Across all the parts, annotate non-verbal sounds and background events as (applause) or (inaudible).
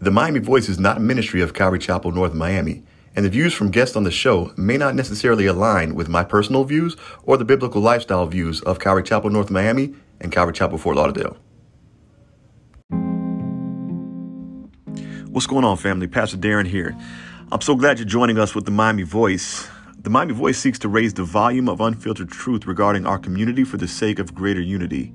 The Miami Voice is not a ministry of Calvary Chapel, North Miami, and the views from guests on the show may not necessarily align with my personal views or the biblical lifestyle views of Calvary Chapel, North Miami and Calvary Chapel, Fort Lauderdale. What's going on, family? Pastor Darren here. I'm so glad you're joining us with the Miami Voice. The Miami Voice seeks to raise the volume of unfiltered truth regarding our community for the sake of greater unity.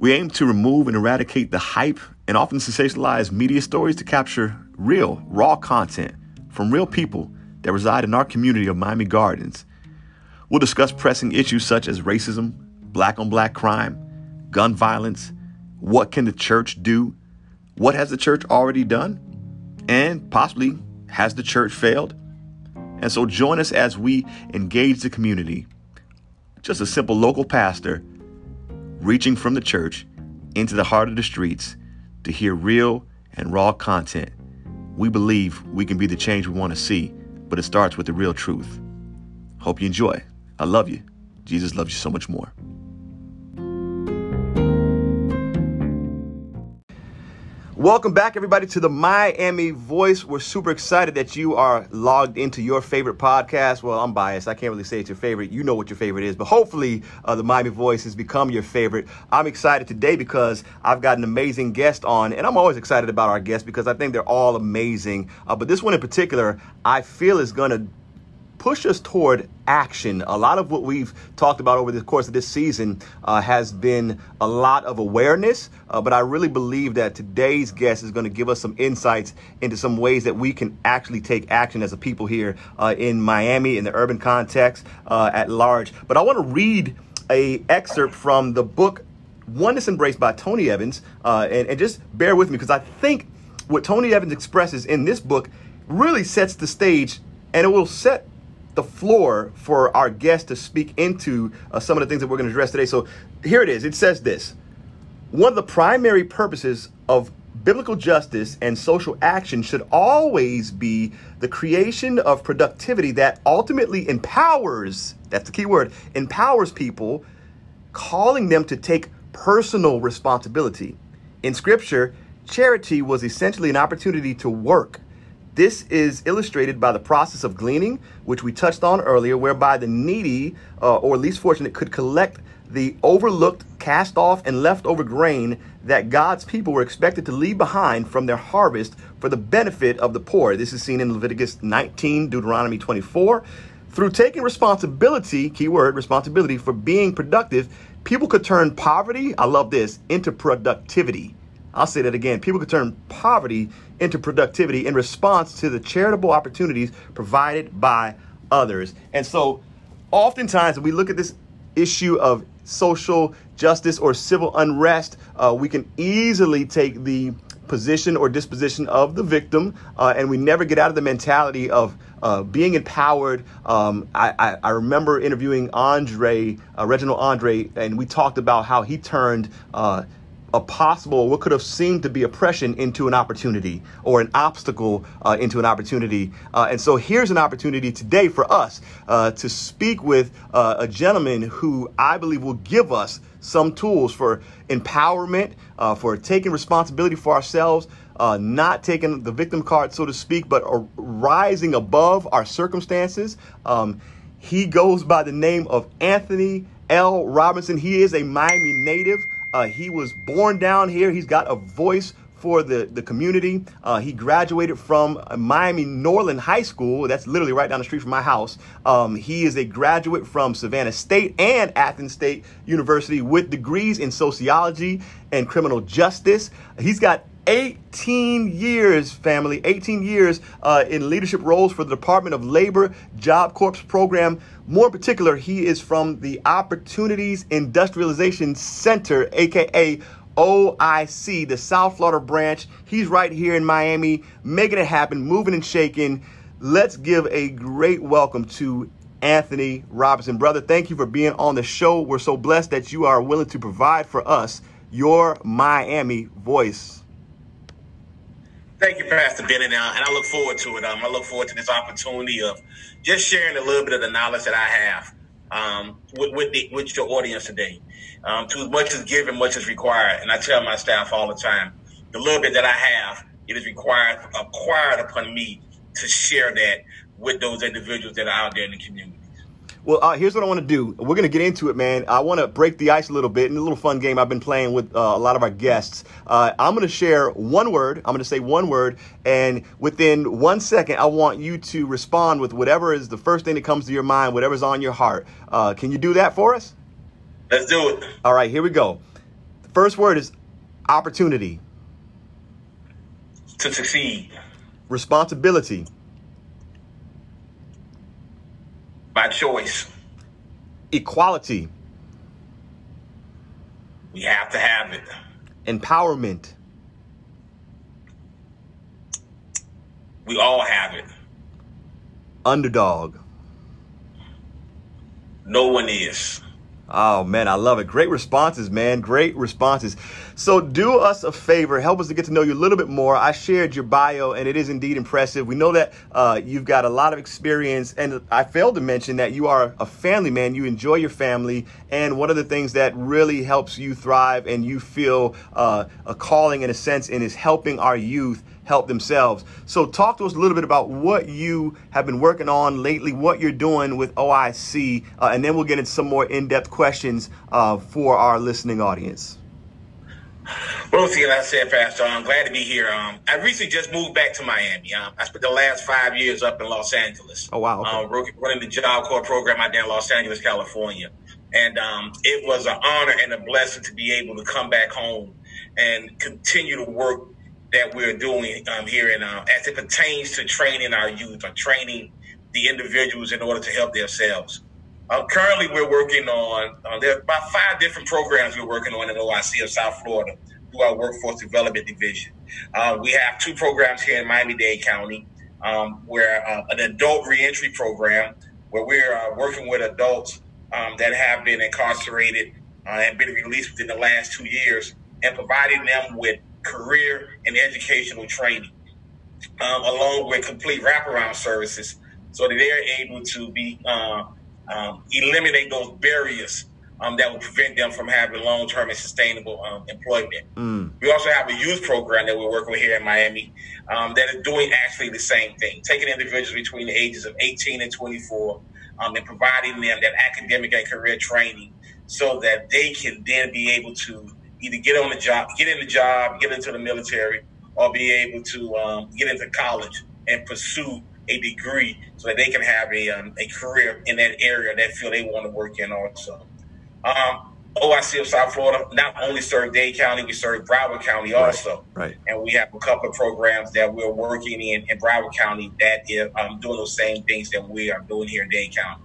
We aim to remove and eradicate the hype and often sensationalized media stories to capture real, raw content from real people that reside in our community of Miami Gardens. We'll discuss pressing issues such as racism, black on black crime, gun violence, what can the church do, what has the church already done, and possibly has the church failed? And so join us as we engage the community. Just a simple local pastor reaching from the church into the heart of the streets to hear real and raw content. We believe we can be the change we want to see, but it starts with the real truth. Hope you enjoy. I love you. Jesus loves you so much more. Welcome back, everybody, to the Miami Voice. We're super excited that you are logged into your favorite podcast. Well, I'm biased. I can't really say it's your favorite. You know what your favorite is, but hopefully, uh, the Miami Voice has become your favorite. I'm excited today because I've got an amazing guest on, and I'm always excited about our guests because I think they're all amazing. Uh, but this one in particular, I feel is going to push us toward action. A lot of what we've talked about over the course of this season uh, has been a lot of awareness, uh, but I really believe that today's guest is going to give us some insights into some ways that we can actually take action as a people here uh, in Miami, in the urban context uh, at large. But I want to read a excerpt from the book Oneness Embraced by Tony Evans, uh, and, and just bear with me because I think what Tony Evans expresses in this book really sets the stage and it will set the floor for our guest to speak into uh, some of the things that we're going to address today. So here it is. It says this One of the primary purposes of biblical justice and social action should always be the creation of productivity that ultimately empowers that's the key word empowers people, calling them to take personal responsibility. In scripture, charity was essentially an opportunity to work this is illustrated by the process of gleaning, which we touched on earlier, whereby the needy uh, or least fortunate could collect the overlooked, cast off, and leftover grain that God's people were expected to leave behind from their harvest for the benefit of the poor. This is seen in Leviticus 19, Deuteronomy 24. Through taking responsibility, keyword responsibility, for being productive, people could turn poverty, I love this, into productivity. I'll say that again. People could turn poverty into productivity in response to the charitable opportunities provided by others. And so, oftentimes, when we look at this issue of social justice or civil unrest, uh, we can easily take the position or disposition of the victim, uh, and we never get out of the mentality of uh, being empowered. Um, I, I, I, remember interviewing Andre, uh, Reginald Andre, and we talked about how he turned uh, a possible what could have seemed to be oppression into an opportunity or an obstacle uh, into an opportunity. Uh, and so here's an opportunity today for us uh, to speak with uh, a gentleman who i believe will give us some tools for empowerment uh, for taking responsibility for ourselves uh, not taking the victim card so to speak but rising above our circumstances. Um, he goes by the name of anthony l. Robinson. He is a miami native uh, he was born down here. He's got a voice for the, the community. Uh, he graduated from Miami Norland High School. That's literally right down the street from my house. Um, he is a graduate from Savannah State and Athens State University with degrees in sociology and criminal justice. He's got 18 years, family, 18 years uh, in leadership roles for the Department of Labor Job Corps program. More particular, he is from the Opportunities Industrialization Center, aka OIC, the South Florida branch. He's right here in Miami, making it happen, moving and shaking. Let's give a great welcome to Anthony Robinson. Brother, thank you for being on the show. We're so blessed that you are willing to provide for us your Miami voice. Thank you, Pastor Denny, and I look forward to it. Um, I look forward to this opportunity of just sharing a little bit of the knowledge that I have um, with with, the, with, your audience today. Um, too much is given, much is required, and I tell my staff all the time, the little bit that I have, it is required acquired upon me to share that with those individuals that are out there in the community. Well, uh, here's what I want to do. We're going to get into it, man. I want to break the ice a little bit in a little fun game I've been playing with uh, a lot of our guests. Uh, I'm going to share one word. I'm going to say one word, and within one second, I want you to respond with whatever is the first thing that comes to your mind, whatever's on your heart. Uh, can you do that for us? Let's do it. All right, here we go. The first word is opportunity. To succeed. Responsibility. By choice. Equality. We have to have it. Empowerment. We all have it. Underdog. No one is. Oh man, I love it. Great responses, man. Great responses. So do us a favor, help us to get to know you a little bit more. I shared your bio, and it is indeed impressive. We know that uh, you've got a lot of experience, and I failed to mention that you are a family man. You enjoy your family, and one of the things that really helps you thrive and you feel uh, a calling in a sense in is helping our youth help themselves. So, talk to us a little bit about what you have been working on lately, what you're doing with OIC, uh, and then we'll get into some more in depth questions uh, for our listening audience. Well, see, like I said, Pastor, I'm glad to be here. Um, I recently just moved back to Miami. Um, I spent the last five years up in Los Angeles. Oh, wow. Okay. Uh, running the Job Corps program out there in Los Angeles, California. And um, it was an honor and a blessing to be able to come back home and continue to work that we're doing um, here in, uh, as it pertains to training our youth or training the individuals in order to help themselves. Uh, currently, we're working on, uh, there are about five different programs we're working on in OIC of South Florida through our Workforce Development Division. Uh, we have two programs here in Miami-Dade County um, where uh, an adult reentry program where we're uh, working with adults um, that have been incarcerated uh, and been released within the last two years and providing them with career and educational training, um, along with complete wraparound services, so that they're able to be uh, um, eliminate those barriers um, that will prevent them from having long term and sustainable um, employment. Mm. We also have a youth program that we're working with here in Miami um, that is doing actually the same thing, taking individuals between the ages of 18 and 24 um, and providing them that academic and career training so that they can then be able to either get on the job, get in the job, get into the military, or be able to um, get into college and pursue a degree so that they can have a, um, a career in that area that field they want to work in also. Um, OIC of South Florida not only serve Dade County, we serve Broward County also. Right. right. And we have a couple of programs that we're working in in Broward County that is um, doing those same things that we are doing here in Dade County.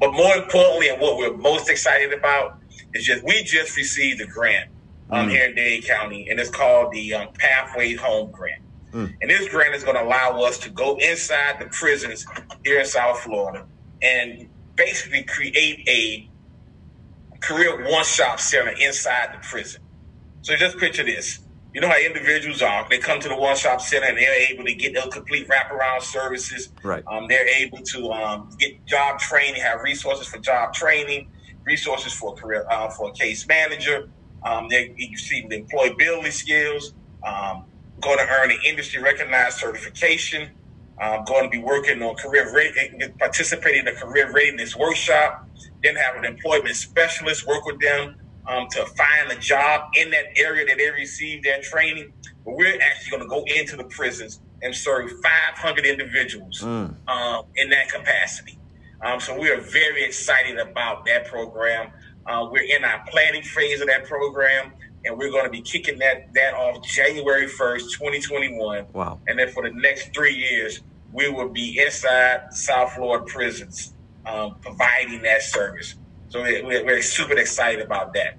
But more importantly, and what we're most excited about is just we just received a grant um, mm. here in Dade County, and it's called the um, Pathway Home Grant. Mm. And this grant is going to allow us to go inside the prisons here in South Florida and basically create a career one stop center inside the prison. So just picture this. You know how individuals are. They come to the one stop center and they're able to get their complete wraparound services. Right. Um, they're able to um, get job training, have resources for job training, resources for career uh, for a case manager, um, they receive the employability skills, um, going to earn an industry recognized certification, um, going to be working on career participating in a career readiness workshop, then have an employment specialist work with them um, to find a job in that area that they received their training. But we're actually going to go into the prisons and serve 500 individuals mm. uh, in that capacity. Um, so we are very excited about that program. Uh, we're in our planning phase of that program, and we're going to be kicking that that off January first, twenty twenty one. Wow! And then for the next three years, we will be inside South Florida prisons, um, providing that service. So we're, we're, super excited about that.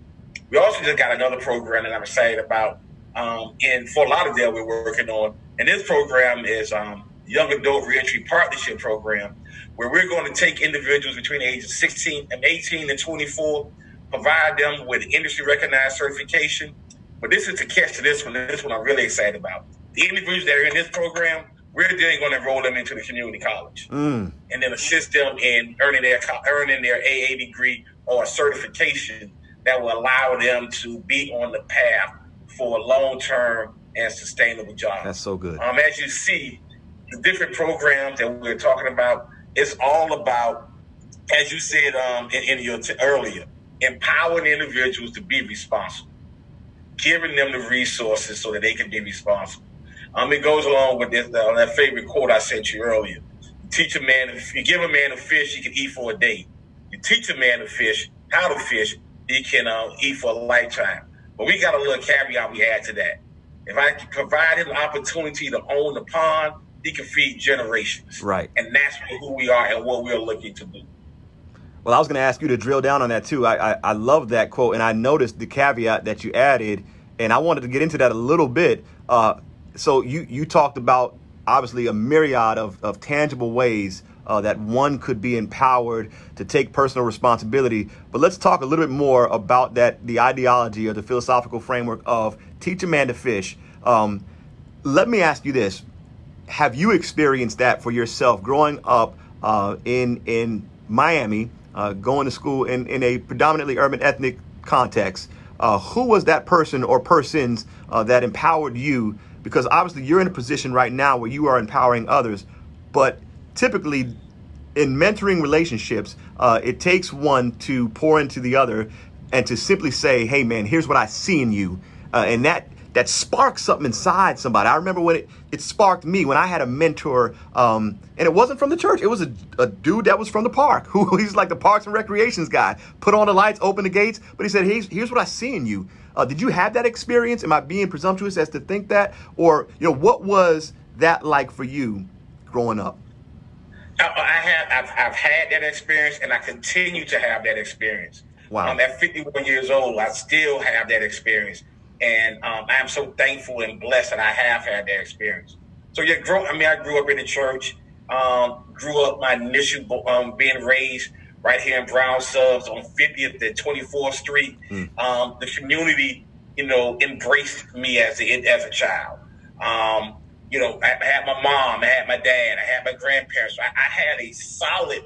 We also just got another program that I'm excited about um, in Fort Lauderdale. We're working on, and this program is um, Young Adult Reentry Partnership Program where we're going to take individuals between the ages of 16 and 18 and 24, provide them with industry recognized certification. But this is the catch to this one. This one I'm really excited about. The individuals that are in this program, we're then going to enroll them into the community college mm. and then assist them in earning their earning their AA degree or certification that will allow them to be on the path for a long term and sustainable job. That's so good. Um, as you see, the different programs that we're talking about, it's all about, as you said um, in, in, your t- earlier, empowering individuals to be responsible, giving them the resources so that they can be responsible. Um, it goes along with this, uh, that favorite quote I sent you earlier. You teach a man, if you give a man a fish, he can eat for a day. You teach a man to fish, how to fish, he can uh, eat for a lifetime. But we got a little caveat we add to that. If I provide him the opportunity to own the pond, he can feed generations. Right. And that's who we are and what we're looking to do. Well, I was going to ask you to drill down on that too. I, I, I love that quote, and I noticed the caveat that you added, and I wanted to get into that a little bit. Uh, so you you talked about obviously a myriad of, of tangible ways uh, that one could be empowered to take personal responsibility. But let's talk a little bit more about that the ideology or the philosophical framework of teach a man to fish. Um, let me ask you this: Have you experienced that for yourself growing up uh, in in Miami, uh, going to school in, in a predominantly urban ethnic context? Uh, who was that person or persons uh, that empowered you? Because obviously you're in a position right now where you are empowering others, but typically in mentoring relationships, uh, it takes one to pour into the other and to simply say, "Hey, man, here's what I see in you," uh, and that that sparks something inside somebody. I remember when it, it sparked me when I had a mentor, um, and it wasn't from the church. It was a, a dude that was from the park, (laughs) who he's like the parks and recreations guy. Put on the lights, open the gates, but he said, "Here's, here's what I see in you." Uh, did you have that experience? Am I being presumptuous as to think that, or you know, what was that like for you growing up? I, I have I've, I've had that experience, and I continue to have that experience. Wow. Um, at 51 years old, I still have that experience, and um, I'm so thankful and blessed that I have had that experience. So yeah, grow. I mean, I grew up in the church. Um, grew up my initial um, being raised right here in Brown Subs on 50th and 24th Street. Mm. Um, the community, you know, embraced me as a as a child. Um, you know, I had my mom, I had my dad, I had my grandparents. I, I had a solid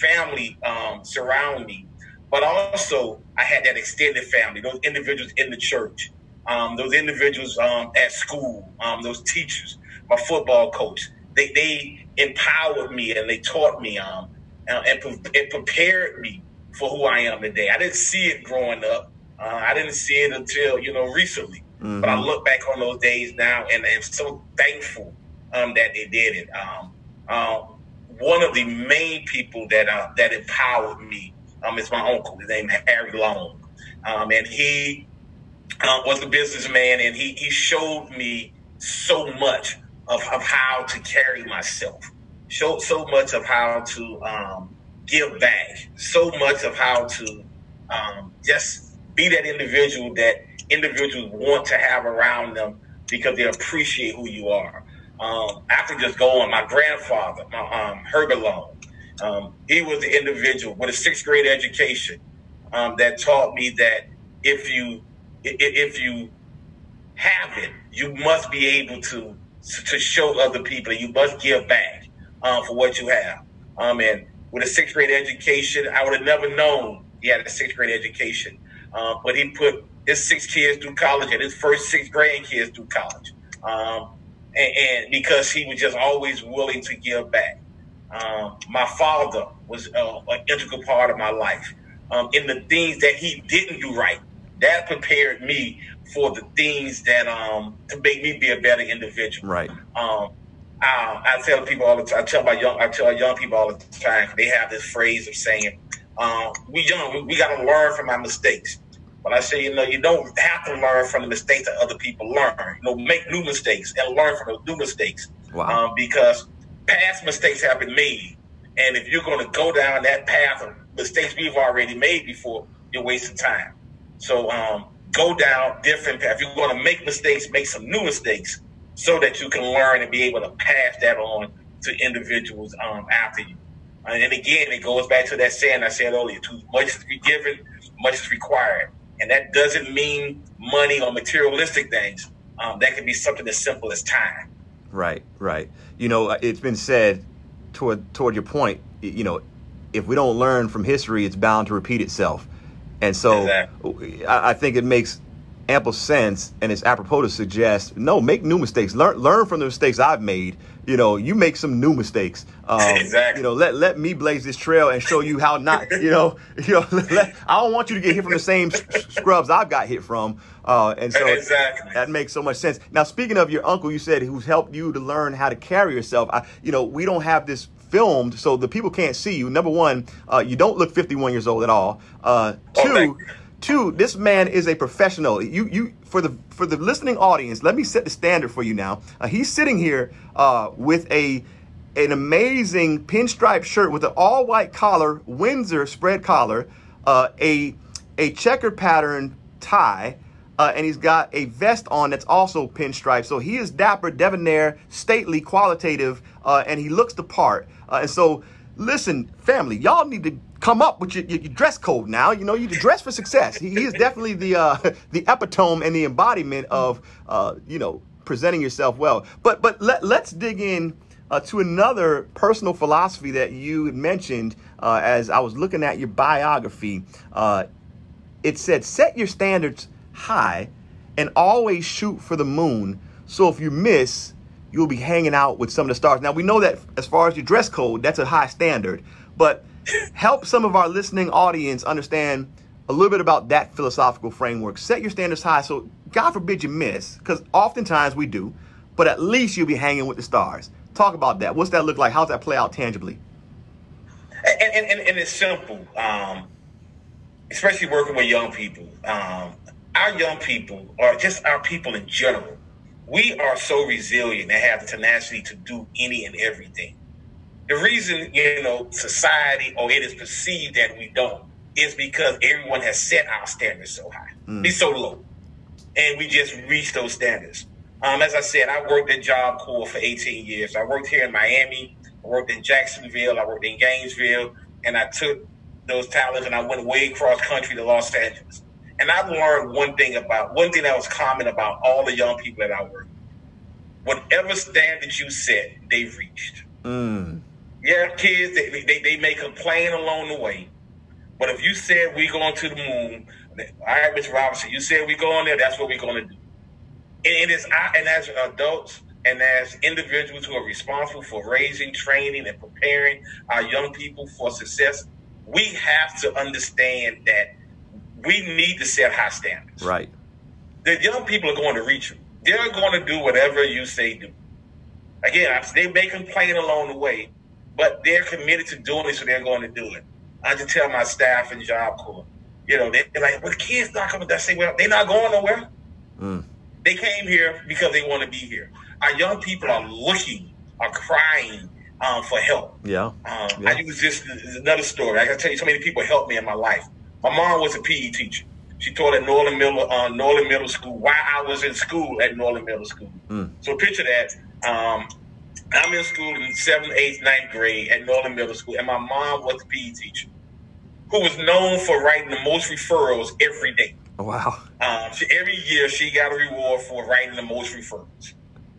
family um, surround me, but also I had that extended family, those individuals in the church, um, those individuals um, at school, um, those teachers, my football coach. They, they empowered me and they taught me um, uh, and, and prepared me for who I am today. I didn't see it growing up. Uh, I didn't see it until, you know, recently. Mm-hmm. But I look back on those days now and I'm so thankful um, that they did it. Um, uh, one of the main people that uh, that empowered me um, is my uncle. His name is Harry Long. Um, and he uh, was a businessman and he, he showed me so much of, of how to carry myself, showed so much of how to um, give back, so much of how to um, just be that individual that individuals want to have around them because they appreciate who you are. Um, after just go on. My grandfather, my, um, um, he was the individual with a sixth grade education um, that taught me that if you if you have it, you must be able to to show other people. You must give back um, for what you have. Um, and with a sixth grade education, I would have never known he had a sixth grade education. Uh, but he put his six kids through college and his first six grandkids through college. Um, and, and, because he was just always willing to give back. Um, my father was uh, an integral part of my life. Um, in the things that he didn't do right, that prepared me for the things that um, to make me be a better individual. Right. Um, I, I, tell people all the time. I tell my young, I tell young people all the time. They have this phrase of saying, uh, "We young, we, we got to learn from our mistakes." But I say, you know, you don't have to learn from the mistakes that other people learn. You know, make new mistakes and learn from those new mistakes. Wow. Um, because past mistakes have been made. And if you're going to go down that path of mistakes we've already made before, you're wasting time. So um, go down different paths. If you're going to make mistakes, make some new mistakes so that you can learn and be able to pass that on to individuals um, after you. And again, it goes back to that saying I said earlier: too much is given, much is required. And that doesn't mean money or materialistic things. Um, that can be something as simple as time. Right, right. You know, uh, it's been said toward toward your point. You know, if we don't learn from history, it's bound to repeat itself. And so, exactly. I, I think it makes ample sense and it's apropos to suggest no make new mistakes. Learn learn from the mistakes i've made. You know you make some new mistakes. (laughs) Um, exactly. you know let let me blaze this trail and show you how not you know (laughs) you know let, i don't want you to get hit from the same scrubs i've got hit from. Uh, and so exactly. that makes so much sense. Now speaking of your uncle you said who's helped you to learn how to carry yourself. I, you know we don't have this filmed so the people can't see you number one uh, you don't look 51 years old at all uh, oh, two Two, this man is a professional. You, you, for the for the listening audience, let me set the standard for you now. Uh, he's sitting here uh, with a an amazing pinstripe shirt with an all white collar, Windsor spread collar, uh, a a checker pattern tie, uh, and he's got a vest on that's also pinstripe. So he is dapper, debonair, stately, qualitative, uh, and he looks the part. Uh, and so, listen, family, y'all need to come up with your, your, dress code now. You know, you dress for success. He, he is definitely the uh, (laughs) the epitome and the embodiment of uh, you know presenting yourself well. But but let let's dig in. Uh, to another personal philosophy that you mentioned uh, as I was looking at your biography, uh, it said, set your standards high and always shoot for the moon. So if you miss, you'll be hanging out with some of the stars. Now, we know that as far as your dress code, that's a high standard. But help some of our listening audience understand a little bit about that philosophical framework. Set your standards high so God forbid you miss, because oftentimes we do, but at least you'll be hanging with the stars. Talk about that. What's that look like? How's that play out tangibly? And, and, and, and it's simple, um, especially working with young people. Um, our young people, or just our people in general, we are so resilient and have the tenacity to do any and everything. The reason, you know, society or it is perceived that we don't is because everyone has set our standards so high. Mm. Be so low. And we just reach those standards. Um, as I said, I worked at Job Corps for 18 years. I worked here in Miami. I worked in Jacksonville. I worked in Gainesville. And I took those talents and I went way across country to Los Angeles. And I learned one thing about, one thing that was common about all the young people that I worked Whatever standard you set, they've reached. Mm. Yeah, kids, they, they, they may complain along the way. But if you said we going to the moon, all right, Mr. Robinson, you said we going there, that's what we're going to do. And it is, and as adults and as individuals who are responsible for raising, training, and preparing our young people for success, we have to understand that we need to set high standards. Right. The young people are going to reach them. They're going to do whatever you say do. Again, they may complain along the way, but they're committed to doing it, so they're going to do it. I just tell my staff in Job Corps, you know, they're like, well, the kids not coming. I say, well, they're not going nowhere. Mm. They came here because they want to be here. Our young people are looking, are crying um, for help. Yeah. Um, yeah. I use this is another story. I can tell you so many people helped me in my life. My mom was a PE teacher. She taught at Norland Middle, uh, Norland Middle School while I was in school at Norland Middle School. Mm. So picture that. Um, I'm in school in seventh, eighth, ninth grade at Norland Middle School, and my mom was a PE teacher who was known for writing the most referrals every day. Oh, wow. Um, so every year she got a reward for writing the most referrals.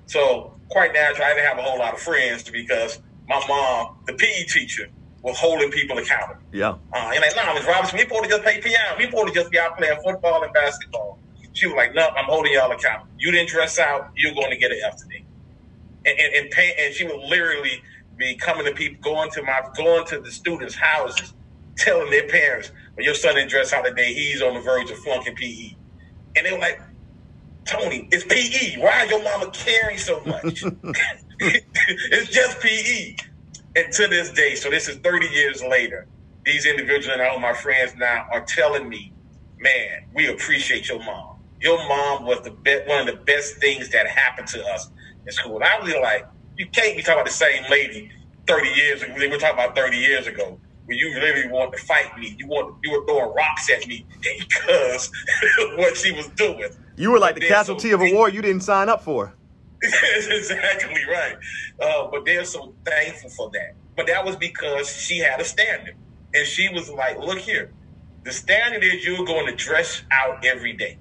So quite naturally, I didn't have a whole lot of friends because my mom, the PE teacher, was holding people accountable. Yeah. Uh, and like, no, nah, Ms. Robinson, we supposed to just play piano. We supposed to just be out playing football and basketball. She was like, no, I'm holding y'all accountable. You didn't dress out, you're going to get an F today and, and, and, pay, and she would literally be coming to people, going to my, going to the students' houses, telling their parents, "When your son didn't dress out today, he's on the verge of flunking PE," and they were like, "Tony, it's PE. Why is your mama caring so much? (laughs) (laughs) it's just PE." And to this day, so this is 30 years later, these individuals and all my friends now are telling me, "Man, we appreciate your mom. Your mom was the be- one of the best things that happened to us in school. And I was like, you can't be talking about the same lady 30 years ago. We were talking about 30 years ago when you literally wanted to fight me. You want you were throwing rocks at me (laughs) because (laughs) what she was doing. You were like the casualty so, of a war you didn't sign up for. That's (laughs) exactly right. Uh, but they're so thankful for that. But that was because she had a standard. And she was like, look here, the standard is you're going to dress out every day.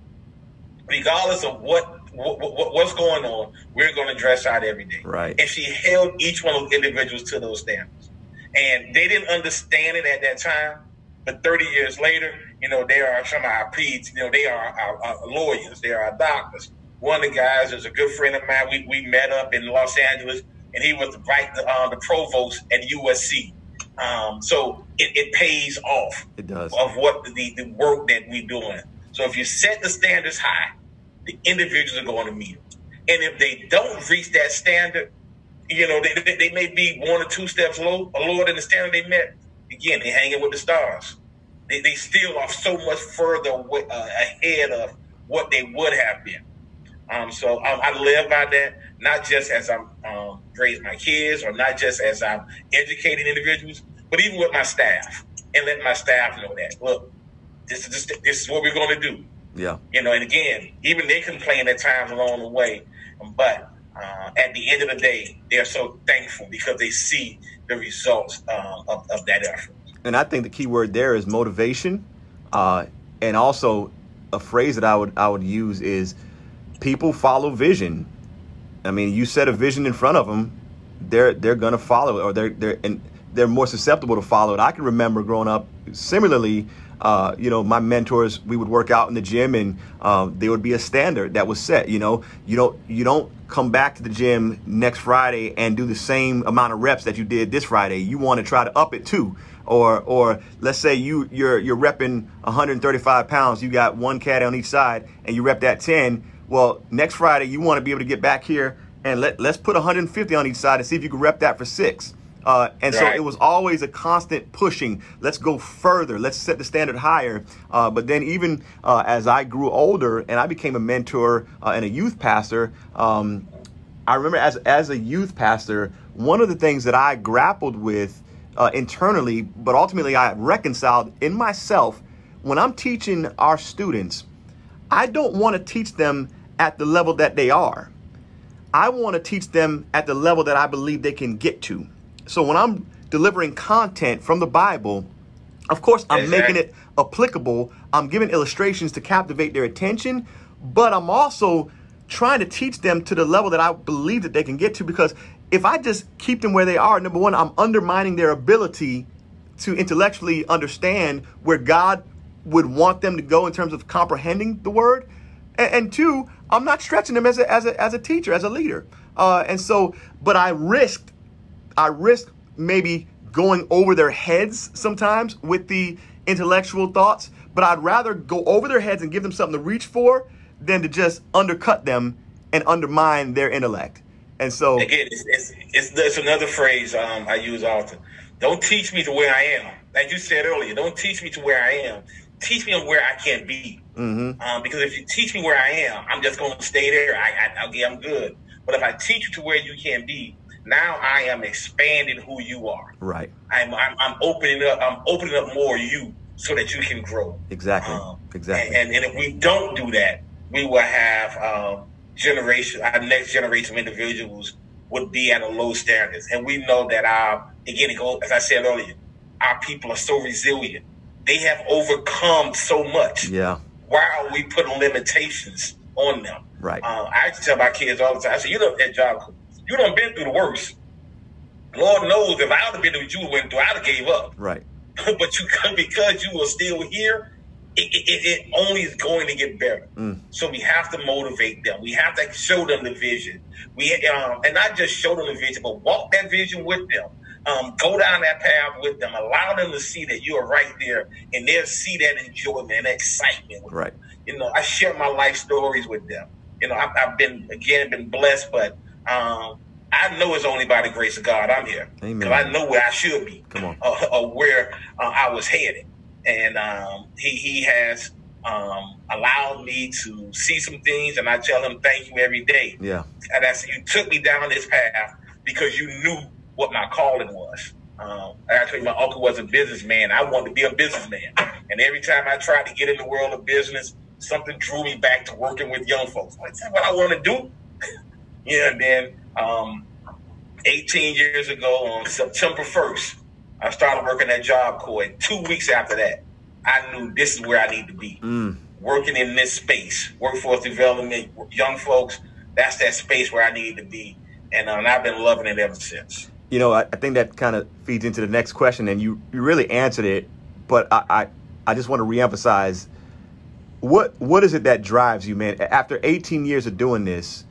Regardless of what what, what's going on, we're going to dress out every day. Right. And she held each one of those individuals to those standards. And they didn't understand it at that time, but 30 years later, You know, they are some of our peds. You know, they are our, our lawyers. They are our doctors. One of the guys is a good friend of mine. We, we met up in Los Angeles, and he was the, the, uh, the provost at USC. Um, so it, it, pays off. It does. Of what the, the work that we're doing. So if you set the standards high, the individuals are going to meet them. And if they don't reach that standard, you know, they, they, they may be one or two steps low, lower than the standard they met. Again, they're hanging with the stars. They, they still are so much further away, uh, ahead of what they would have been. Um, so um, I live by that, not just as I'm um, raising my kids or not just as I'm educating individuals, but even with my staff and letting my staff know that, look, this is, just, this is what we're going to do. Yeah. You know, and again, even they complain at times along the way, but uh, at the end of the day, they're so thankful because they see the results uh, of, of, that effort. And I think the key word there is motivation, uh, and also a phrase that I would I would use is people follow vision. I mean, you set a vision in front of them, they're they're gonna follow it, or they're they're and they're more susceptible to follow it. I can remember growing up similarly. Uh, you know, my mentors, we would work out in the gym, and um, there would be a standard that was set. You know, you don't you don't come back to the gym next Friday and do the same amount of reps that you did this Friday. You want to try to up it too. Or, or let's say you you're you're repping 135 pounds. You got one cat on each side, and you rep that 10 well, next Friday, you want to be able to get back here and let, let's put 150 on each side and see if you can rep that for six. Uh, and right. so it was always a constant pushing. Let's go further. Let's set the standard higher. Uh, but then, even uh, as I grew older and I became a mentor uh, and a youth pastor, um, I remember as as a youth pastor, one of the things that I grappled with uh, internally, but ultimately I reconciled in myself when I'm teaching our students. I don't want to teach them at the level that they are. I want to teach them at the level that I believe they can get to. So when I'm delivering content from the Bible, of course, I'm making it applicable. I'm giving illustrations to captivate their attention, but I'm also trying to teach them to the level that I believe that they can get to because if I just keep them where they are, number one, I'm undermining their ability to intellectually understand where God would want them to go in terms of comprehending the word. And, and two, I'm not stretching them as a, as a, as a teacher, as a leader. Uh, and so, but I risked, I risked maybe going over their heads sometimes with the intellectual thoughts, but I'd rather go over their heads and give them something to reach for than to just undercut them and undermine their intellect. And so, again, it's, it's, it's, it's another phrase um, I use often. Don't teach me to where I am. Like you said earlier, don't teach me to where I am teach me where I can be. Mm-hmm. Um, because if you teach me where I am, I'm just going to stay there. I, I, okay, I'm good. But if I teach you to where you can be, now I am expanding who you are. Right. I'm, I'm, I'm opening up. I'm opening up more you so that you can grow. Exactly. Um, exactly. And, and, and, if we don't do that, we will have um, generation. Our next generation of individuals would be at a low standards, and we know that our again, as I said earlier, our people are so resilient they have overcome so much. Yeah. Why are we putting limitations on them? Right. Uh, I tell my kids all the time. I say, you know that job, you don't been through the worst. Lord knows if I would have been through what you went through, I'd have gave up. Right. (laughs) but you (laughs) because you are still here, it, it, it, only is going to get better. Mm. So we have to motivate them. We have to show them the vision. We um, and not just show them the vision, but walk that vision with them um, go down that path with them. Allow them to see that you are right there, and they'll see that enjoyment and excitement. right. Them. You know, I share my life stories with them. You know, I've, I've been again been blessed, but um, I know it's only by the grace of God I'm here because I know where I should be, Come on. Uh, or where uh, I was headed, and um, he he has um, allowed me to see some things, and I tell him thank you every day. Yeah, and I said you took me down this path because you knew what my calling was. Um, I told you my uncle was a businessman. I wanted to be a businessman. And every time I tried to get in the world of business, something drew me back to working with young folks. Like, is that what I want to do? (laughs) yeah, and then um, 18 years ago on September 1st, I started working at Job Corps. And two weeks after that, I knew this is where I need to be. Mm. Working in this space, workforce development, young folks, that's that space where I need to be. And, uh, and I've been loving it ever since you know, I, I think that kind of feeds into the next question, and you, you really answered it. But I, I, I just want to reemphasize what what is it that drives you, man? After 18 years of doing this,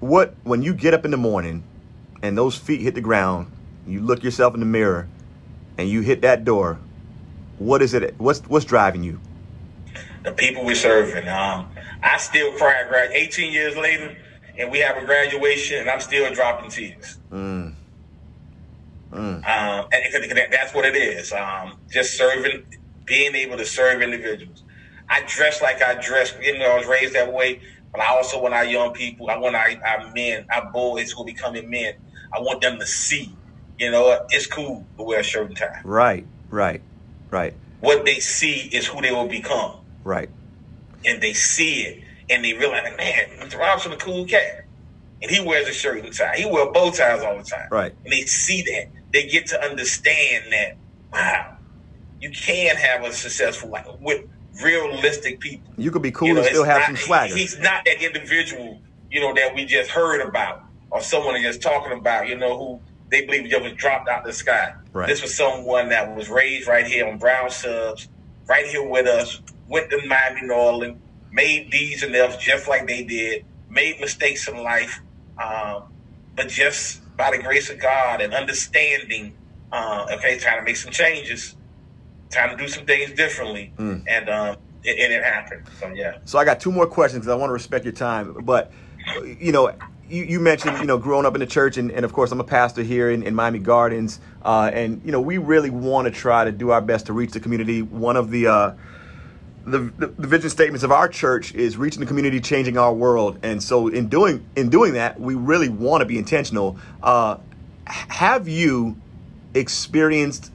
what when you get up in the morning and those feet hit the ground, you look yourself in the mirror and you hit that door, what is it what's what's driving you? The people we're serving. Um, I still cry grad 18 years later and we have a graduation and I'm still dropping tears. Mm. Mm. Um, and that's what it is. Um, just serving, being able to serve individuals. I dress like I dress. You know, I was raised that way. But I also want our young people, I want our, our men, our boys who are becoming men, I want them to see, you know, it's cool to wear a shirt and tie. Right, right, right. What they see is who they will become. Right. And they see it and they realize, man, Mr. Robinson a cool cat. And he wears a shirt and tie. He wears bow ties all the time. Right. And they see that. They get to understand that, wow, you can have a successful life with realistic people. You could be cool you know, and still have not, some swagger. He's not that individual, you know, that we just heard about or someone just talking about, you know, who they believe just was dropped out of the sky. Right. This was someone that was raised right here on Brown Subs, right here with us, went to Miami, Norland, made D's and F's just like they did, made mistakes in life, um, but just by the grace of God and understanding, uh, okay, trying to make some changes time to do some things differently, mm. and um, it, and it happened. So yeah. So I got two more questions because I want to respect your time, but you know. You, you, mentioned, you know, growing up in the church, and, and of course, I'm a pastor here in, in Miami Gardens, uh, and you know, we really want to try to do our best to reach the community. One of the, uh, the, the the vision statements of our church is reaching the community, changing our world, and so in doing in doing that, we really want to be intentional. Uh, have you experienced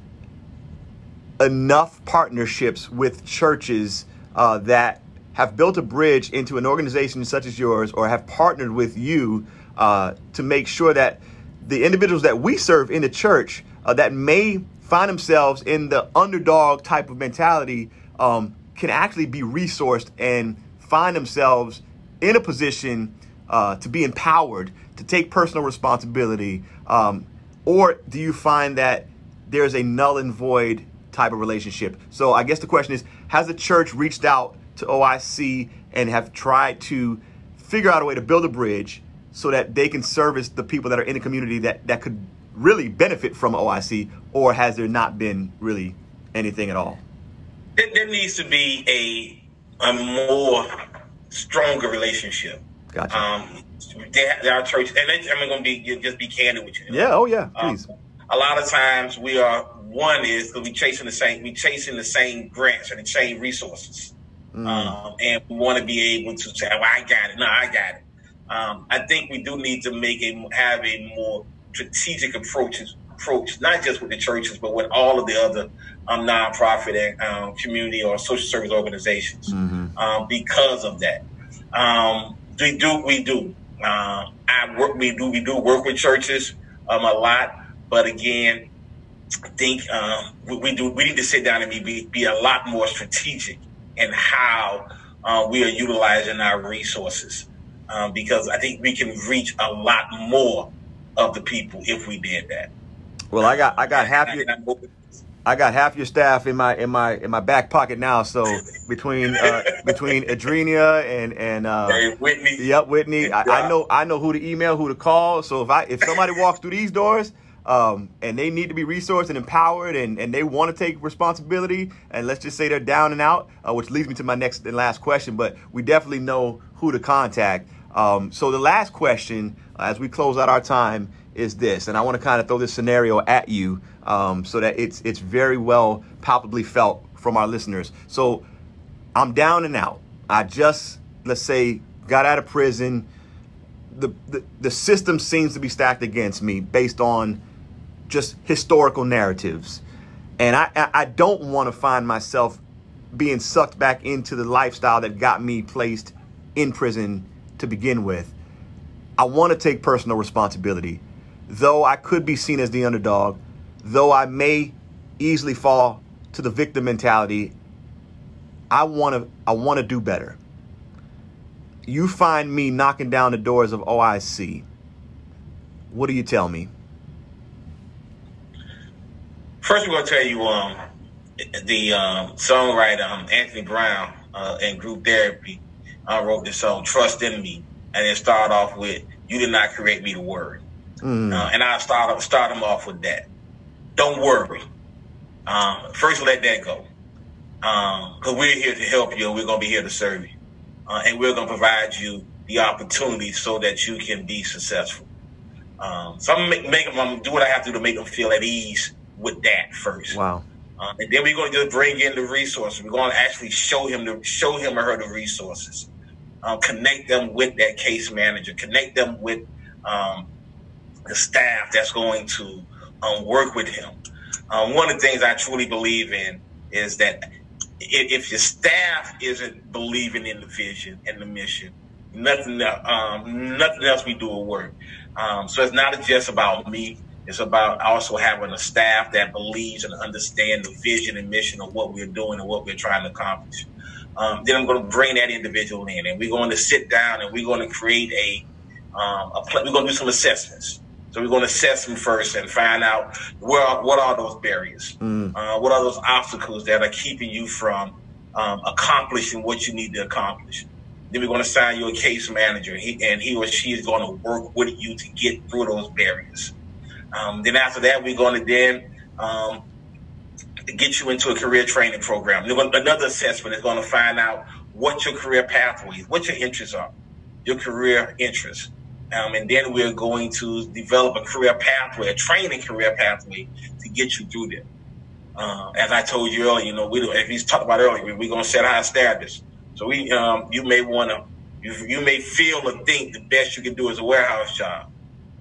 enough partnerships with churches uh, that have built a bridge into an organization such as yours or have partnered with you uh, to make sure that the individuals that we serve in the church uh, that may find themselves in the underdog type of mentality um, can actually be resourced and find themselves in a position uh, to be empowered to take personal responsibility? Um, or do you find that there's a null and void type of relationship. So I guess the question is, has the church reached out to OIC and have tried to figure out a way to build a bridge so that they can service the people that are in the community that, that could really benefit from OIC, or has there not been really anything at all? There, there needs to be a a more stronger relationship. Gotcha. Um, there, are churches, and I'm going to be just be candid with you. Yeah. Oh, yeah. Please. Um, a lot of times we are one is because we chasing the same we chasing the same grants and the same resources, mm. um, and we want to be able to say, "Well, I got it." No, I got it. Um, I think we do need to make a have a more strategic approach approach, not just with the churches, but with all of the other um, nonprofit and um, community or social service organizations. Mm-hmm. Um, because of that, um, we do we do. Uh, I work. We do we do work with churches um, a lot, but again, I think um, we, we, do. We need to sit down and be be a lot more strategic in how uh, we are utilizing our resources, um, because I think we can reach a lot more of the people if we did that. Well, I got I got half your I got half your staff in my in my in my back pocket now. So between uh, between Adrenia and and uh, hey, Whitney, yep, Whitney, I, I know I know who to email, who to call. So if I if somebody walks through these doors um, and they need to be resourced and empowered and, and they want to take responsibility and let's just say they're down and out uh, which leads me to my next and last question but we definitely know who to contact um, so the last question as we close out our time is this and i want to kind of throw this scenario at you um, so that it's it's very well palpably felt from our listeners so i'm down and out i just let's say got out of prison the, the, the system seems to be stacked against me based on just historical narratives. And I, I don't want to find myself being sucked back into the lifestyle that got me placed in prison to begin with. I want to take personal responsibility. Though I could be seen as the underdog, though I may easily fall to the victim mentality, I want to I want to do better. You find me knocking down the doors of OIC. What do you tell me? First, we're to tell you um, the um, songwriter um, Anthony Brown uh, and Group Therapy uh, wrote this song "Trust in Me," and it started off with "You did not create me to worry," mm. uh, and I start start them off with that. Don't worry. Um, first, let that go, because um, we're here to help you, and we're gonna be here to serve you, uh, and we're gonna provide you the opportunity so that you can be successful. Um, so I'm make, make them, I'm do what I have to do to make them feel at ease with that first. Wow. Um, and then we're going to just bring in the resources. We're going to actually show him the show him or her the resources. Um, connect them with that case manager. Connect them with um, the staff that's going to um, work with him. Um, one of the things I truly believe in is that if, your staff isn't believing in the vision and the mission, nothing um, nothing else we do will work. so it's not just about me it's about also having a staff that believes and understands the vision and mission of what we're doing and what we're trying to accomplish. Um, then I'm going to bring that individual in, and we're going to sit down and we're going to create a, um, a we're going to do some assessments. So we're going to assess them first and find out where what are those barriers, mm. uh, what are those obstacles that are keeping you from um, accomplishing what you need to accomplish. Then we're going to assign you a case manager, he, and he or she is going to work with you to get through those barriers. Um, then after that, we're going to then um, get you into a career training program. Another assessment is going to find out what your career pathways, what your interests are, your career interests. Um, and then we're going to develop a career pathway, a training career pathway to get you through there. Uh, as I told you earlier, you know, we as we talked about earlier, we're going to set high standards. So we, um, you may want to, you, you may feel or think the best you can do is a warehouse job.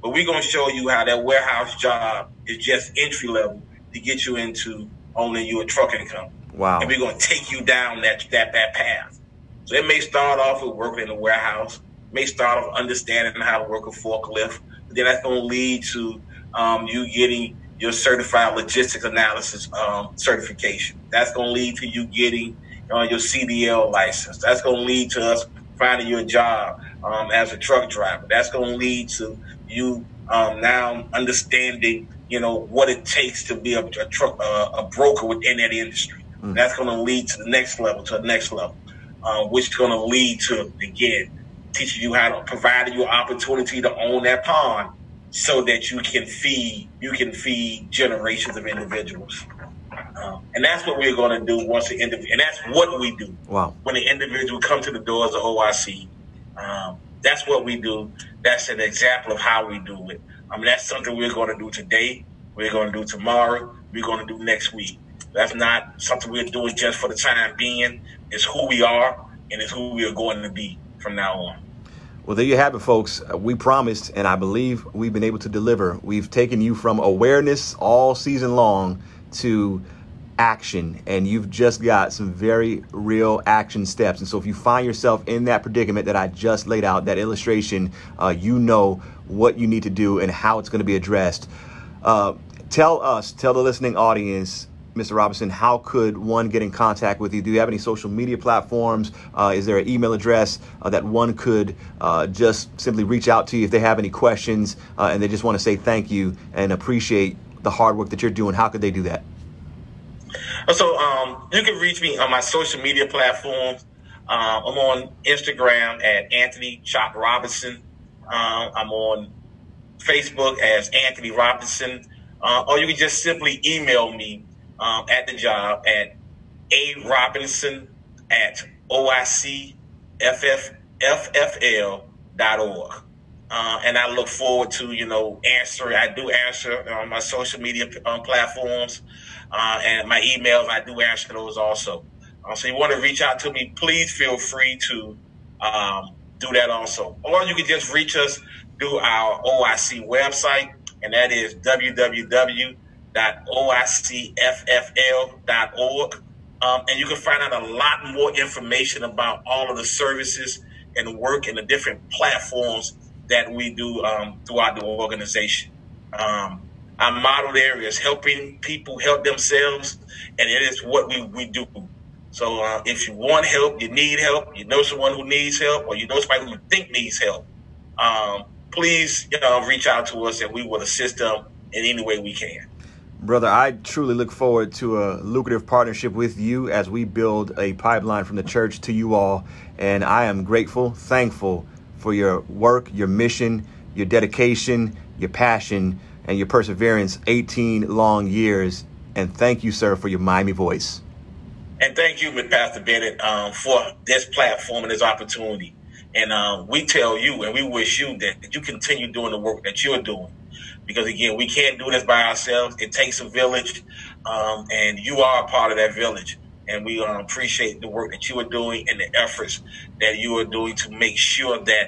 But we're going to show you how that warehouse job is just entry level to get you into owning you a trucking company. Wow. And we're going to take you down that, that, that path. So it may start off with working in the warehouse, may start off understanding how to work a forklift, but then that's going to lead to um, you getting your certified logistics analysis um, certification. That's going to lead to you getting uh, your CDL license. That's going to lead to us finding you a job um, as a truck driver. That's going to lead to you um, now understanding, you know, what it takes to be a, a, truck, uh, a broker within that industry. Mm. That's going to lead to the next level, to the next level, uh, which is going to lead to, again, teaching you how to provide you opportunity to own that pond so that you can feed, you can feed generations of individuals. Um, and that's what we're going to do once the individual, and that's what we do. Wow. When the individual come to the doors of OIC, um, that's what we do. That's an example of how we do it. I mean, that's something we're going to do today. We're going to do tomorrow. We're going to do next week. That's not something we're doing just for the time being. It's who we are and it's who we are going to be from now on. Well, there you have it, folks. Uh, we promised, and I believe we've been able to deliver. We've taken you from awareness all season long to action and you've just got some very real action steps and so if you find yourself in that predicament that i just laid out that illustration uh, you know what you need to do and how it's going to be addressed uh, tell us tell the listening audience mr robinson how could one get in contact with you do you have any social media platforms uh, is there an email address uh, that one could uh, just simply reach out to you if they have any questions uh, and they just want to say thank you and appreciate the hard work that you're doing how could they do that so um, you can reach me on my social media platforms. Uh, I'm on Instagram at Anthony Chop Robinson. Uh, I'm on Facebook as Anthony Robinson. Uh, or you can just simply email me um, at the job at a robinson at oicffl.org. Uh, and I look forward to, you know, answering. I do answer on my social media um, platforms uh, and my emails. I do answer those also. Uh, so you want to reach out to me, please feel free to um, do that also. Or you can just reach us through our OIC website, and that is www.oicffl.org. Um, and you can find out a lot more information about all of the services and work and the different platforms that we do um, throughout the organization. Um, our model there is helping people help themselves, and it is what we, we do. So uh, if you want help, you need help, you know someone who needs help, or you know somebody who think needs help, um, please you know, reach out to us and we will assist them in any way we can. Brother, I truly look forward to a lucrative partnership with you as we build a pipeline from the church to you all. And I am grateful, thankful for your work, your mission, your dedication, your passion, and your perseverance 18 long years. And thank you, sir, for your Miami voice. And thank you, Pastor Bennett, um, for this platform and this opportunity. And um, we tell you and we wish you that you continue doing the work that you're doing. Because again, we can't do this by ourselves. It takes a village, um, and you are a part of that village. And we um, appreciate the work that you are doing and the efforts that you are doing to make sure that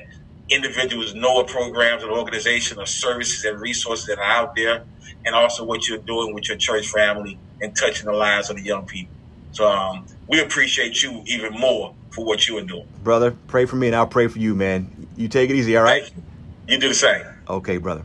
individuals know what programs and organizations or services and resources that are out there, and also what you're doing with your church family and touching the lives of the young people. So um, we appreciate you even more for what you are doing. Brother, pray for me and I'll pray for you, man. You take it easy, all right? You. you do the same. Okay, brother.